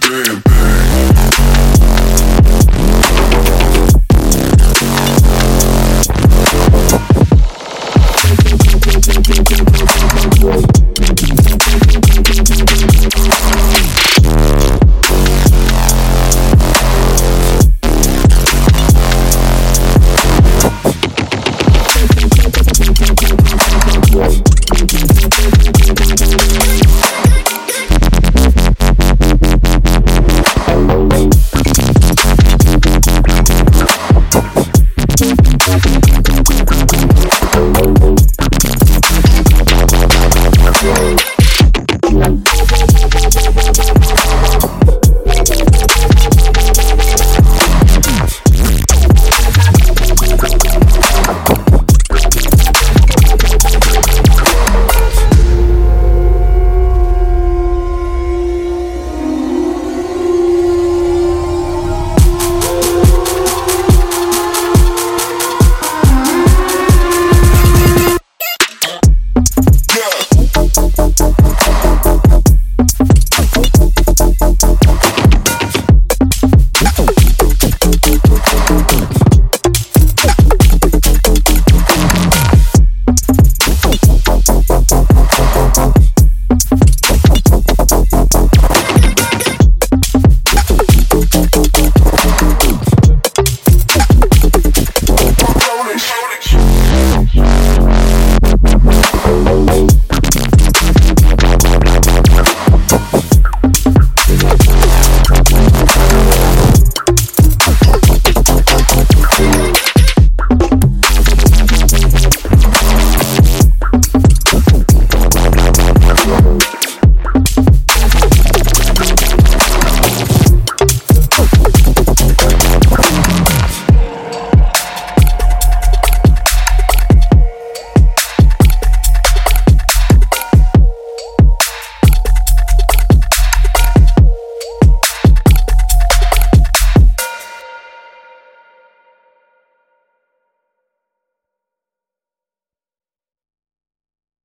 damn.